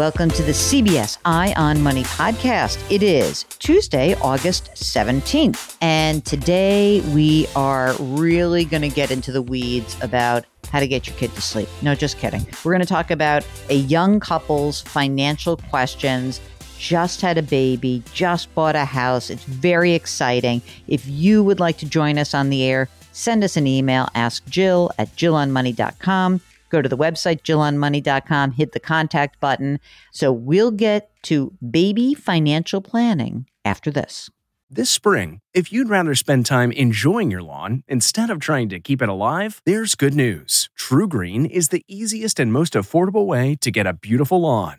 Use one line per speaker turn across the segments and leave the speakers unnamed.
Welcome to the CBS Eye on Money podcast. It is Tuesday, August 17th. And today we are really going to get into the weeds about how to get your kid to sleep. No, just kidding. We're going to talk about a young couple's financial questions. Just had a baby, just bought a house. It's very exciting. If you would like to join us on the air, send us an email, ask Jill at jillonmoney.com. Go to the website, jillonmoney.com, hit the contact button. So we'll get to baby financial planning after this.
This spring, if you'd rather spend time enjoying your lawn instead of trying to keep it alive, there's good news. TruGreen is the easiest and most affordable way to get a beautiful lawn.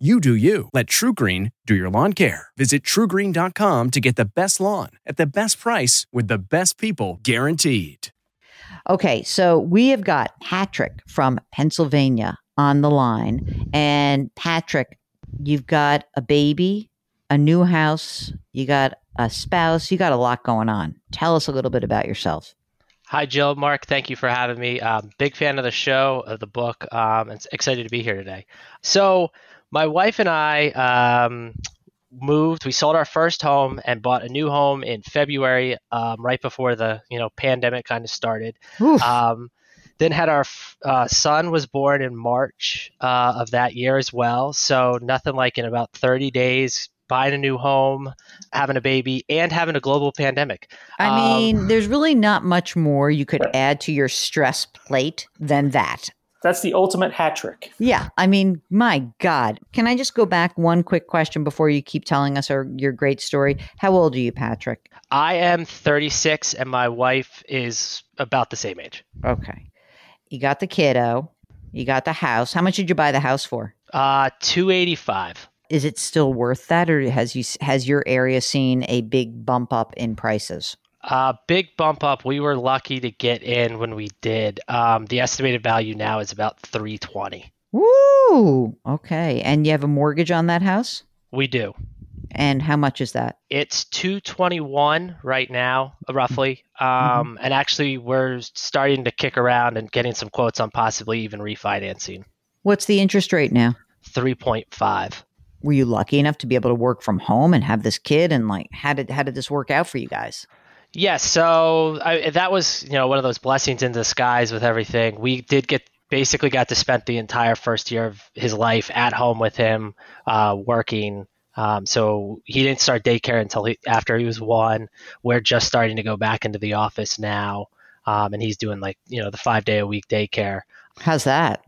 You do you. Let TruGreen do your lawn care. Visit trugreen.com to get the best lawn at the best price with the best people guaranteed.
Okay, so we have got Patrick from Pennsylvania on the line. And Patrick, you've got a baby, a new house, you got a spouse, you got a lot going on. Tell us a little bit about yourself.
Hi, Jill. Mark, thank you for having me. Um, big fan of the show, of the book, um, and excited to be here today. So, my wife and I um, moved. We sold our first home and bought a new home in February, um, right before the you know pandemic kind of started. Um, then had our uh, son was born in March uh, of that year as well. So nothing like in about 30 days buying a new home, having a baby, and having a global pandemic.
I mean, there's really not much more you could add to your stress plate than that.
That's the ultimate hat trick.
Yeah. I mean, my God. Can I just go back one quick question before you keep telling us our, your great story? How old are you, Patrick?
I am 36 and my wife is about the same age.
Okay. You got the kiddo, you got the house. How much did you buy the house for?
Uh 285.
Is it still worth that or has you has your area seen a big bump up in prices?
Uh, big bump up. We were lucky to get in when we did. Um, the estimated value now is about 320.
Woo! Okay. And you have a mortgage on that house?
We do.
And how much is that?
It's 221 right now, roughly. Um, And actually, we're starting to kick around and getting some quotes on possibly even refinancing.
What's the interest rate now?
3.5.
Were you lucky enough to be able to work from home and have this kid? And like, how did how did this work out for you guys?
Yes, so I, that was you know one of those blessings in disguise with everything. We did get basically got to spend the entire first year of his life at home with him, uh, working. Um, so he didn't start daycare until he, after he was one. We're just starting to go back into the office now, um, and he's doing like you know the five day a week daycare.
How's that?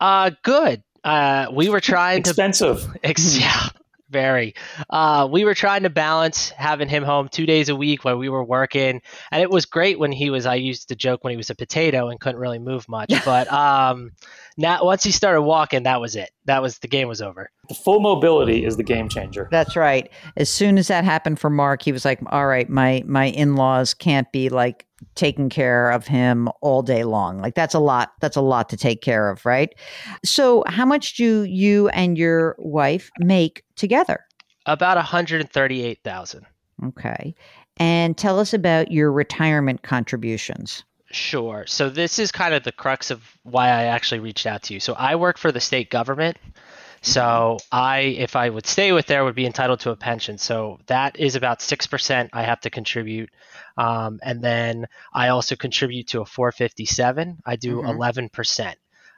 Uh, good. Uh, we were trying
Expensive.
to ex- yeah, very. Uh, we were trying to balance having him home two days a week while we were working, and it was great when he was. I used to joke when he was a potato and couldn't really move much, but um, now once he started walking, that was it. That was the game was over.
The full mobility is the game changer.
That's right. As soon as that happened for Mark, he was like, "All right, my my in laws can't be like taking care of him all day long. Like that's a lot. That's a lot to take care of, right?" So, how much do you and your wife make together?
About one hundred and thirty-eight thousand.
Okay, and tell us about your retirement contributions.
Sure. So this is kind of the crux of why I actually reached out to you. So I work for the state government. So I, if I would stay with there, would be entitled to a pension. So that is about six percent I have to contribute, um, and then I also contribute to a 457. I do
Mhm.
11 percent.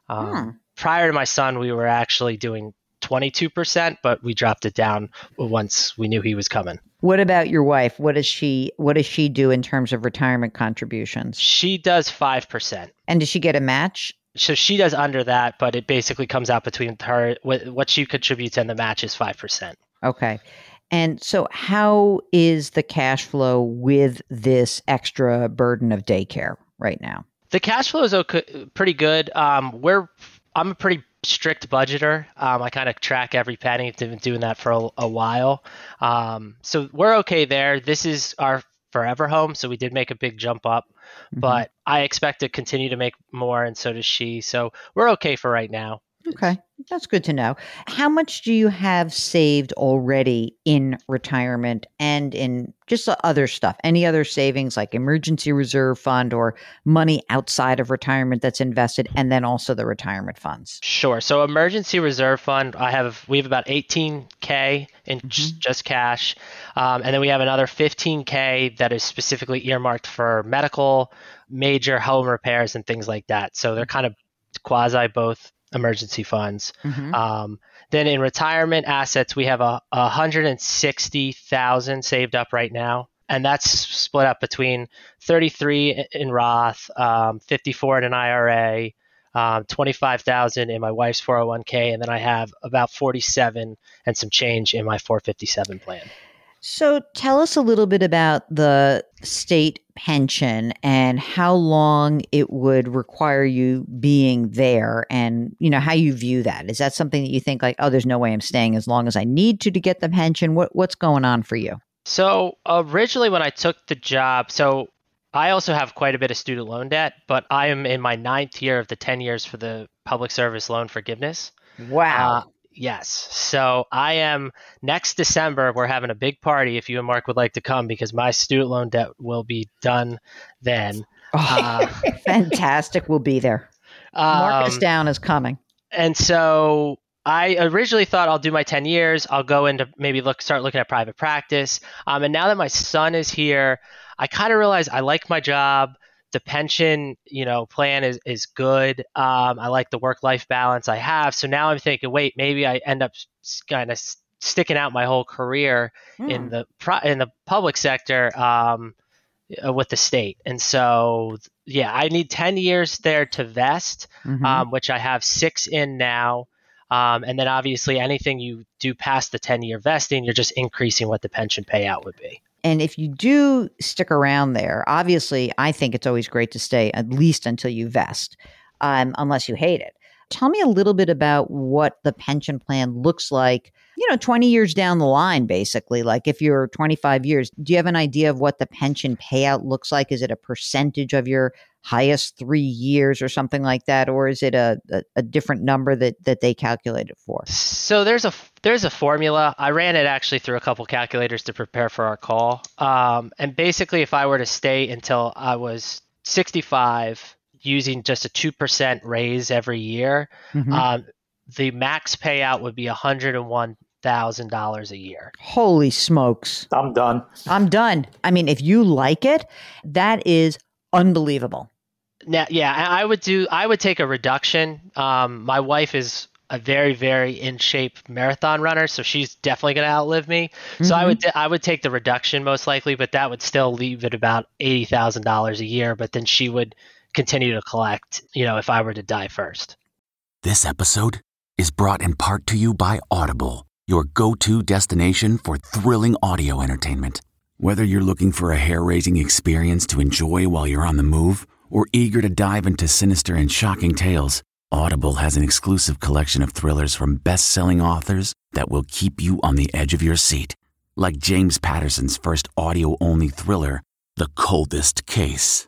Um,
Hmm.
Prior to my son, we were actually doing 22 percent, but we dropped it down once we knew he was coming.
What about your wife? What does she What does she do in terms of retirement contributions?
She does five percent.
And does she get a match?
So she does under that, but it basically comes out between her what, what she contributes and the match is five percent.
Okay. And so, how is the cash flow with this extra burden of daycare right now?
The cash flow is okay, pretty good. Um, we're I'm a pretty strict budgeter. Um, I kind of track every penny. I've been doing that for a, a while. Um, so we're okay there. This is our forever home, so we did make a big jump up, mm-hmm. but I expect to continue to make more, and so does she. So we're okay for right now.
Okay, that's good to know. How much do you have saved already in retirement and in just other stuff? Any other savings like emergency reserve fund or money outside of retirement that's invested, and then also the retirement funds?
Sure. So emergency reserve fund, I have we have about 18k in mm-hmm. just, just, cash, um, and then we have another 15k that is specifically earmarked for medical, major home repairs, and things like that. So they're kind of quasi both emergency funds. Mm-hmm. Um, then in retirement assets, we have a, a hundred and sixty thousand saved up right now, and that's split up between thirty three in Roth, um, fifty four in an IRA. Um, 25,000 in my wife's 401k and then I have about 47 and some change in my 457 plan.
So tell us a little bit about the state pension and how long it would require you being there and you know how you view that. Is that something that you think like, oh, there's no way I'm staying as long as I need to to get the pension? What what's going on for you?
So originally when I took the job, so I also have quite a bit of student loan debt, but I am in my ninth year of the 10 years for the public service loan forgiveness.
Wow. Uh,
Yes. So I am next December. We're having a big party if you and Mark would like to come because my student loan debt will be done then.
Oh, uh, fantastic. We'll be there. Marcus um, Down is coming.
And so I originally thought I'll do my 10 years. I'll go into maybe look start looking at private practice. Um, and now that my son is here, I kind of realize I like my job the pension, you know, plan is is good. Um, I like the work life balance I have. So now I'm thinking, wait, maybe I end up kind of sticking out my whole career mm. in hmm. the pro- in the public sector um, uh, with the state. And so, yeah, I need 10 years there to vest, mm-hmm. um, which I have six in now. Um, and then obviously anything you do past the 10 year vesting, you're just increasing what the pension payout would be.
And if you do stick around there, obviously, I think it's always great to stay at least until you vest, um, unless you hate it. Tell me a little bit about what the pension plan looks like, you know, 20 years down the line, basically. Like if you're 25 years, do you have an idea of what the pension payout looks like? Is it a percentage of your highest three years or something like that? Or is it a, a, a different number that, that they calculated for?
So there's a there's a formula. I ran it actually through a couple calculators to prepare for our call. Um, and basically, if I were to stay until I was 65, using just a 2% raise every year, mm-hmm. um, the max payout would be $101,000 a year.
Holy smokes.
I'm done.
I'm done. I mean, if you like it, that is unbelievable.
Now, yeah, I would do. I would take a reduction. Um, my wife is a very very in shape marathon runner so she's definitely going to outlive me mm-hmm. so i would mm-hmm. i would take the reduction most likely but that would still leave it about $80000 a year but then she would continue to collect you know if i were to die first
this episode is brought in part to you by audible your go-to destination for thrilling audio entertainment whether you're looking for a hair-raising experience to enjoy while you're on the move or eager to dive into sinister and shocking tales Audible has an exclusive collection of thrillers from best-selling authors that will keep you on the edge of your seat. Like James Patterson's first audio-only thriller, The Coldest Case.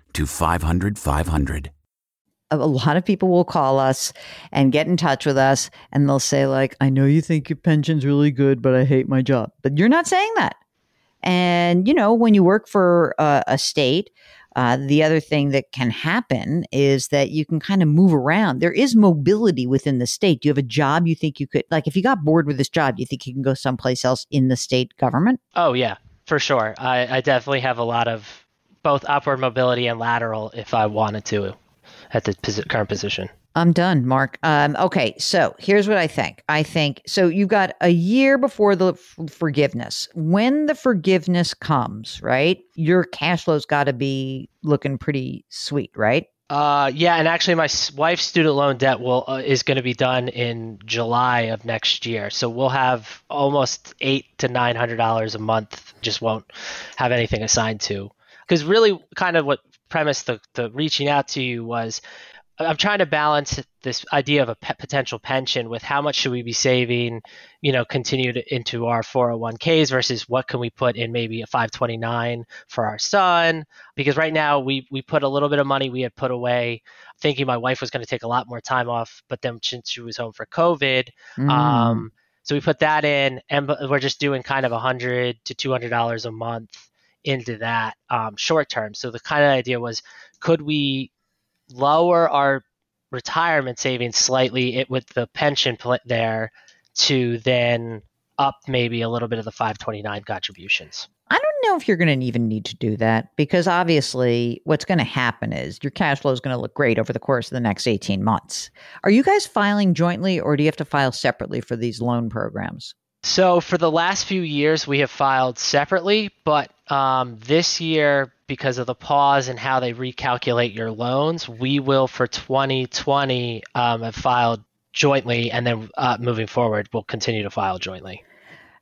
to 500, 500.
A lot of people will call us and get in touch with us and they'll say like, I know you think your pension's really good, but I hate my job. But you're not saying that. And, you know, when you work for uh, a state, uh, the other thing that can happen is that you can kind of move around. There is mobility within the state. Do you have a job you think you could, like, if you got bored with this job, do you think you can go someplace else in the state government?
Oh, yeah, for sure. I, I definitely have a lot of both upward mobility and lateral if I wanted to at the current position.
I'm done, Mark. Um, okay, so here's what I think. I think so. You've got a year before the f- forgiveness. When the forgiveness comes, right? Your cash flow's got to be looking pretty sweet, right?
Uh, yeah, and actually, my wife's student loan debt will uh, is going to be done in July of next year. So we'll have almost eight to nine hundred dollars a month. Just won't have anything assigned to. Because really, kind of what premise the the reaching out to you was I'm trying to balance this idea of a pe- potential pension with how much should we be saving, you know, continued into our 401ks versus what can we put in maybe a 529 for our son? Because right now we we put a little bit of money we had put away, thinking my wife was going to take a lot more time off, but then since she was home for COVID,
Mm.
um, so we put that in, and we're just doing kind of a hundred to two hundred dollars a month into that um, short term. So the kind of idea was, could we lower our retirement savings slightly it, with the pension pl- there to then up maybe a little bit of the 529 contributions.
I don't know if you're going to even need to do that because obviously what's going to happen is your cash flow is going to look great over the course of the next 18 months. Are you guys filing jointly or do you have to file separately for these loan programs?
So for the last few years, we have filed separately, but um, this year, because of the pause and how they recalculate your loans, we will for 2020 um, have filed jointly, and then uh, moving forward, we'll continue to file jointly.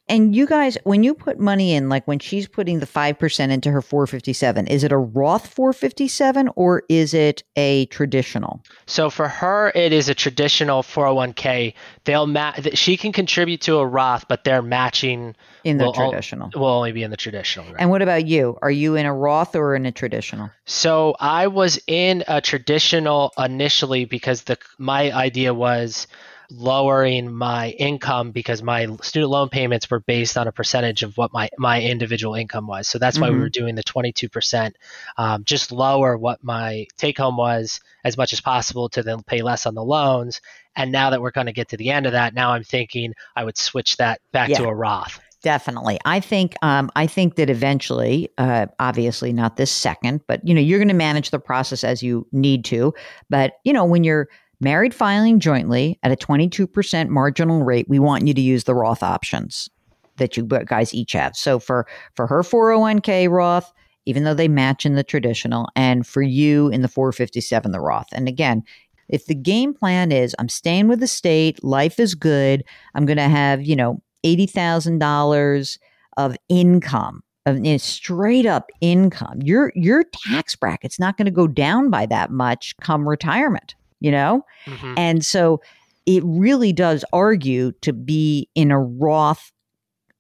And you guys, when you put money in, like when she's putting the 5% into her 457, is it a Roth 457 or is it a traditional?
So for her, it is a traditional 401k. They'll ma- she can contribute to a Roth, but they're matching
In the
will al-
traditional.
will only be in the traditional. Right?
And what about you? Are you in a Roth or in a traditional?
So I was in a traditional initially because the my idea was lowering my income because my student loan payments were based on a percentage of what my my individual income was. So that's why we
Mhm.
were doing the 22%, um, just lower what my take home was as much as possible to then pay less on the loans. And now that we're going to get to the end of that, now I'm thinking I would switch that back
Yeah.
to a Roth.
Definitely. I think um, I think that eventually, uh, obviously not this second, but you know, you're going to manage the process as you need to. But you know, when you're married filing jointly at a 22% marginal rate, we want you to use the Roth options that you guys each have. So for for her 401k Roth, even though they match in the traditional, and for you in the 457 the Roth. And again, if the game plan is I'm staying with the state, life is good, I'm going to have, you know, $80,000 of income, of straight up income. Your your tax bracket's not going to go down by that much come retirement, you know?
Mhm.
And so it really does argue to be in a Roth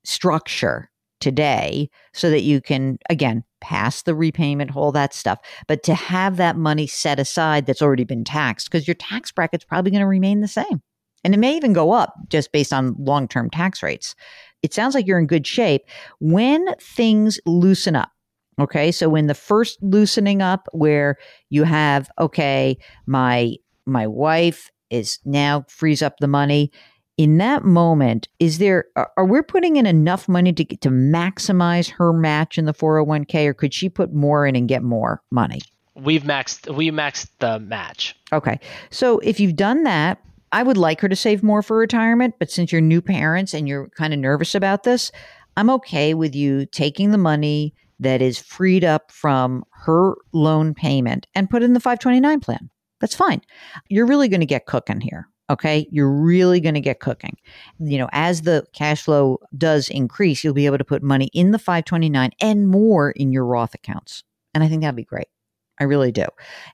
structure today so that you can, again, pass the repayment, all that stuff, but to have that money set aside that's already been taxed because your tax bracket's probably going to remain the same. And it may even go up just based on long term tax rates. It sounds like you're in good shape. When things loosen up, okay, so when the first loosening up where you have, okay, my my wife is now frees up the money. In that moment is there are, we putting in enough money to get to maximize her match in the 401k or could she put more in and get more money?
We've maxed we maxed the match.
okay. So if you've done that i would like her to save more for retirement but since you're new parents and you're kind of nervous about this i'm okay with you taking the money that is freed up from her loan payment and put it in the 529 plan that's fine. You're really going to get cooking here okay? You're really going to get cooking. You know as the cash flow does increase you'll be able to put money in the 529 and more in your roth accounts and i think that'd be great. I really do.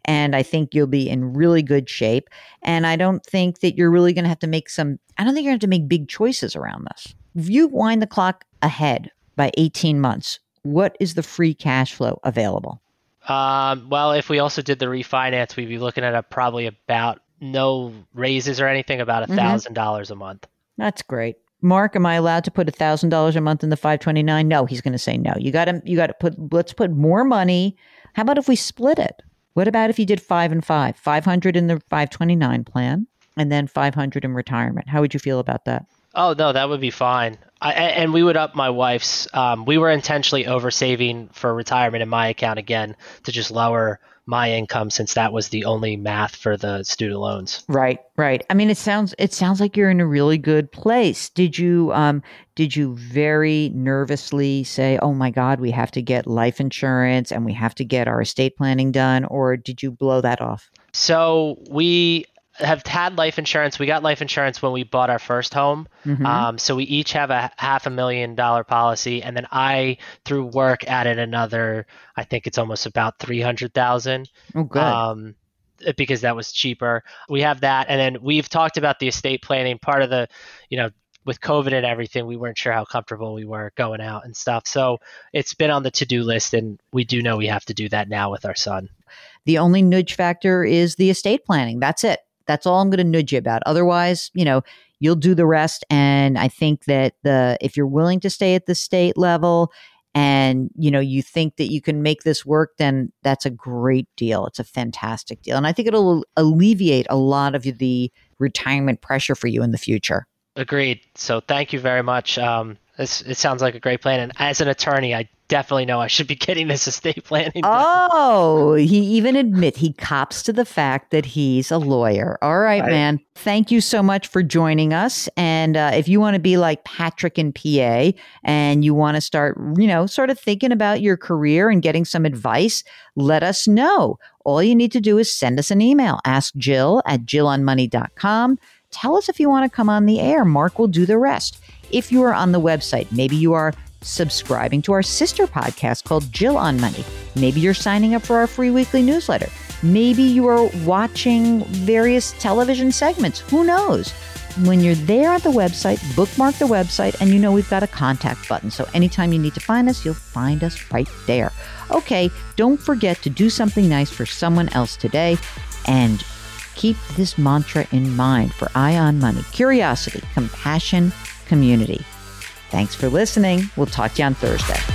And i think you'll be in really good shape and i don't think that you're really going to have to make some i don't think you're going to have to make big choices around this. If you wind the clock ahead by 18 months what is the free cash flow available
Um, well, if we also did the refinance, we'd be looking at a, probably about no raises or anything, about a
Mhm.
thousand dollars a month.
That's great. Mark, am I allowed to put a thousand dollars a month in the five twenty nine? No, he's going to say no. You got to you got to put. Let's put more money. How about if we split it? What about if you did five and five? Five hundred in the five twenty nine plan, and then five hundred in retirement. How would you feel about that?
Oh no, that would be fine. I, and we would up my wife's. Um, we were intentionally over saving for retirement in my account again to just lower my income since that was the only math for the student loans.
Right, right. I mean, it sounds it sounds like you're in a really good place. Did you um did you very nervously say, "Oh my God, we have to get life insurance and we have to get our estate planning done," or did you blow that off?
So we have had life insurance. We got life insurance when we bought our first home.
Mhm.
Um, so we each have a half a million dollar policy, and then I, through work, added another. I think it's almost about three hundred thousand.
oh, good.
Um, because that was cheaper. We have that, and then we've talked about the estate planning. Part of the, you know, with COVID and everything, we weren't sure how comfortable we were going out and stuff. So it's been on the to do list, and we do know we have to do that now with our son.
the only nudge factor is the estate planning. That's it. That's all I'm going to nudge you about. Otherwise, you know, you'll do the rest. And I think that the if you're willing to stay at the state level and you know you think that you can make this work then that's a great deal it's a fantastic deal and i think it'll alleviate a lot of the retirement pressure for you in the future
Agreed. So thank you very much. Um, this it sounds like a great plan, and as an attorney, I definitely know I should be getting this estate planning. done.
Oh, he even admit he cops to the fact that he's a lawyer. All right,
Right.
man. Thank you so much for joining us. And uh, if you want to be like Patrick in PA and you want to start, you know, sort of thinking about your career and getting some advice, let us know. All you need to do is send us an email. Ask Jill at jillonmoney.com. Tell us if you want to come on the air. Mark will do the rest. If you are on the website, maybe you are subscribing to our sister podcast called Jill on Money. Maybe you're signing up for our free weekly newsletter. Maybe you are watching various television segments. Who knows? When you're there at the website, bookmark the website, and you know we've got a contact button. So anytime you need to find us, you'll find us right there. Okay, don't forget to do something nice for someone else today and keep this mantra in mind for Eye on Money curiosity, compassion, community. Thanks for listening. We'll talk to you on Thursday.